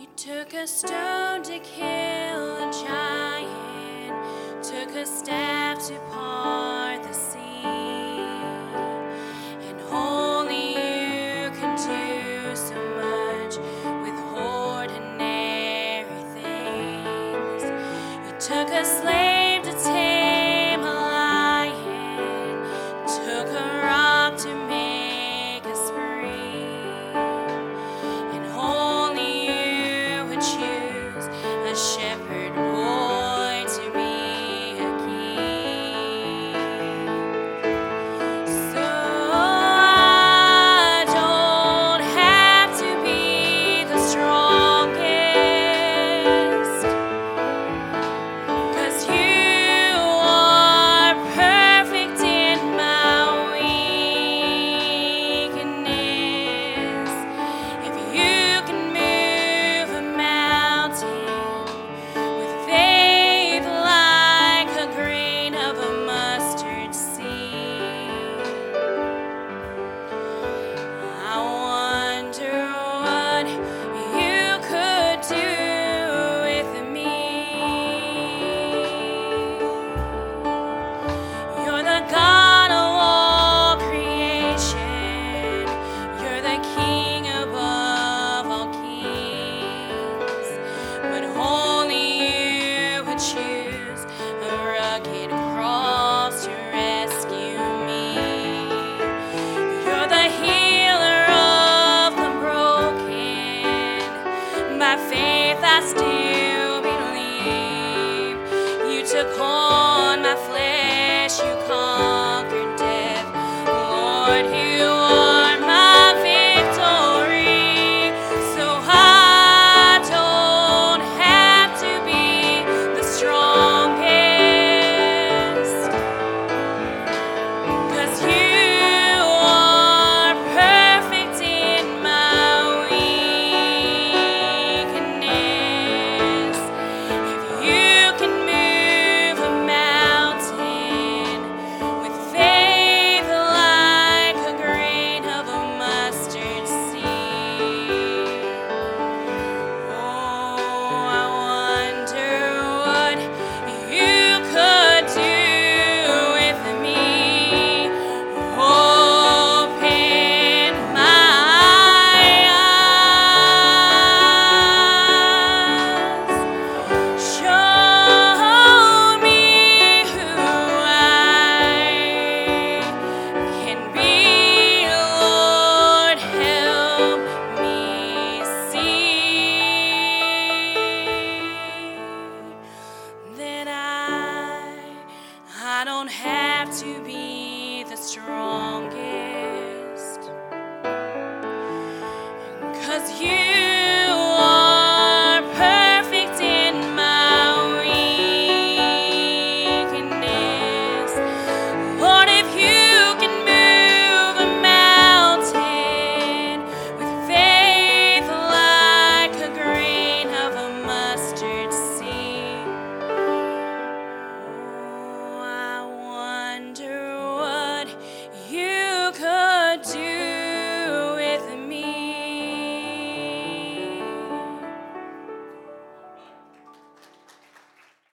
You took a stone to kill a giant, took a staff to what he wants. I don't have to be the strongest.